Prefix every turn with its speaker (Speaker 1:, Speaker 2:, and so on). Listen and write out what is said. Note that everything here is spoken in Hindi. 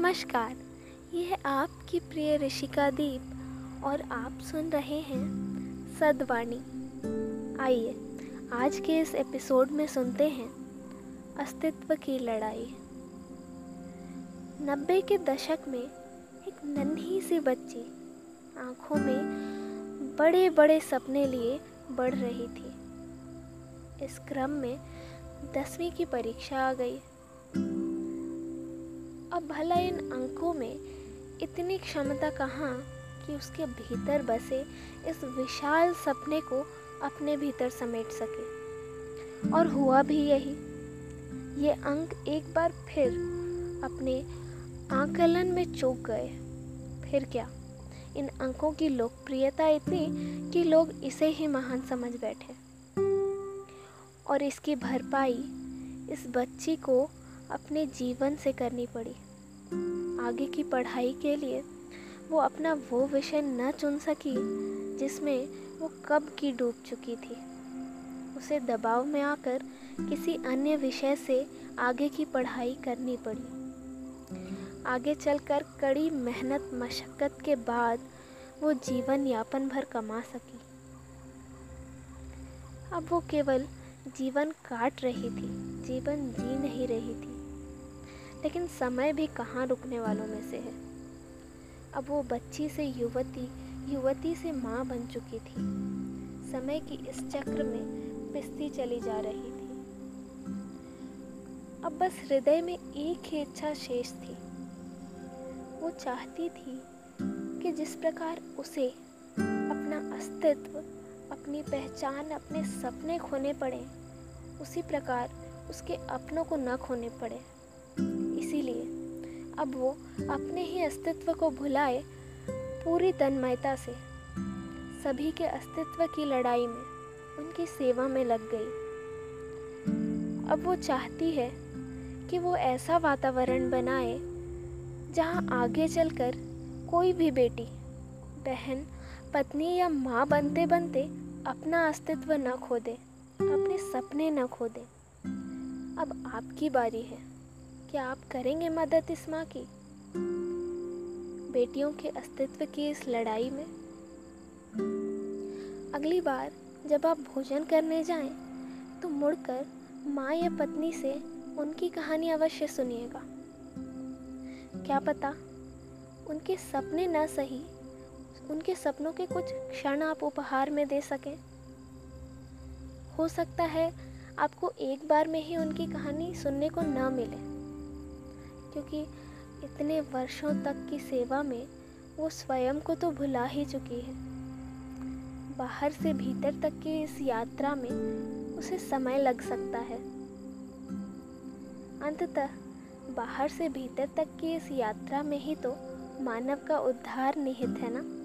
Speaker 1: नमस्कार। यह आपकी प्रिय ऋषिका दीप और आप सुन रहे हैं सदवाणी। आइए, आज के इस एपिसोड में सुनते हैं अस्तित्व की लड़ाई। नब्बे के दशक में एक नन्ही सी बच्ची आँखों में बड़े बड़े सपने लिए बढ़ रही थी। इस क्रम में दसवीं की परीक्षा आ गई। अब भला इन अंकों में इतनी क्षमता कहाँ कि उसके भीतर बसे इस विशाल सपने को अपने भीतर समेट सके। और हुआ भी यही। ये अंक एक बार फिर अपने आकलन में चौक गए। फिर क्या? इन अंकों की लोकप्रियता इतनी कि लोग इसे ही महान समझ बैठे। और इसकी भरपाई इस बच्ची को अपने जीवन से करनी पड़ी। आगे की पढ़ाई के लिए वो अपना वो विषय न चुन सकी जिसमें वो कब की डूब चुकी थी। उसे दबाव में आकर किसी अन्य विषय से आगे की पढ़ाई करनी पड़ी। आगे चलकर कड़ी मेहनत, मशक्क़त के बाद वो जीवन यापन भर कमा सकी। अब वो केवल जीवन काट रही थी, जीवन जी नहीं रही थी। लेकिन समय भी कहाँ रुकने वालों में से है? अब वो बच्ची से युवती युवती से माँ बन चुकी थी। समय की इस चक्र में पिसती चली जा रही थी। अब बस हृदय में एक ही इच्छा शेष थी। वो चाहती थी कि जिस प्रकार उसे अपना अस्तित्व, अपनी पहचान, अपने सपने खोने पड़े, उसी प्रकार उसके अपनों को न खोने पड़े। इसीलिए अब वो अपने ही अस्तित्व को भुलाए पूरी तन्मयता से। सभी के अस्तित्व की लड़ाई में उनकी सेवा में लग गई। अब वो चाहती है कि वो ऐसा वातावरण बनाए जहाँ आगे चलकर कोई भी बेटी, बहन, पत्नी या माँ बनते बनते अपना अस्तित्व न खो दे अपने सपने न खो दे अब आपकी बारी है। क्या आप करेंगे मदद इस माँ की? बेटियों के अस्तित्व की इस लड़ाई में? अगली बार जब आप भोजन करने जाएँ तो मुड़कर माँ या पत्नी से उनकी कहानी अवश्य सुनिएगा। क्या पता उनके सपने न सही, उनके सपनों के कुछ क्षण आप उपहार में दे सकें। हो सकता है आपको एक बार में ही उनकी कहानी सुनने को न मिले। क्योंकि इतने वर्षों तक की सेवा में वो स्वयं को तो भुला ही चुकी है। बाहर से भीतर तक की इस यात्रा में उसे समय लग सकता है। अंततः बाहर से भीतर तक की इस यात्रा में ही तो मानव का उद्धार निहित है ना?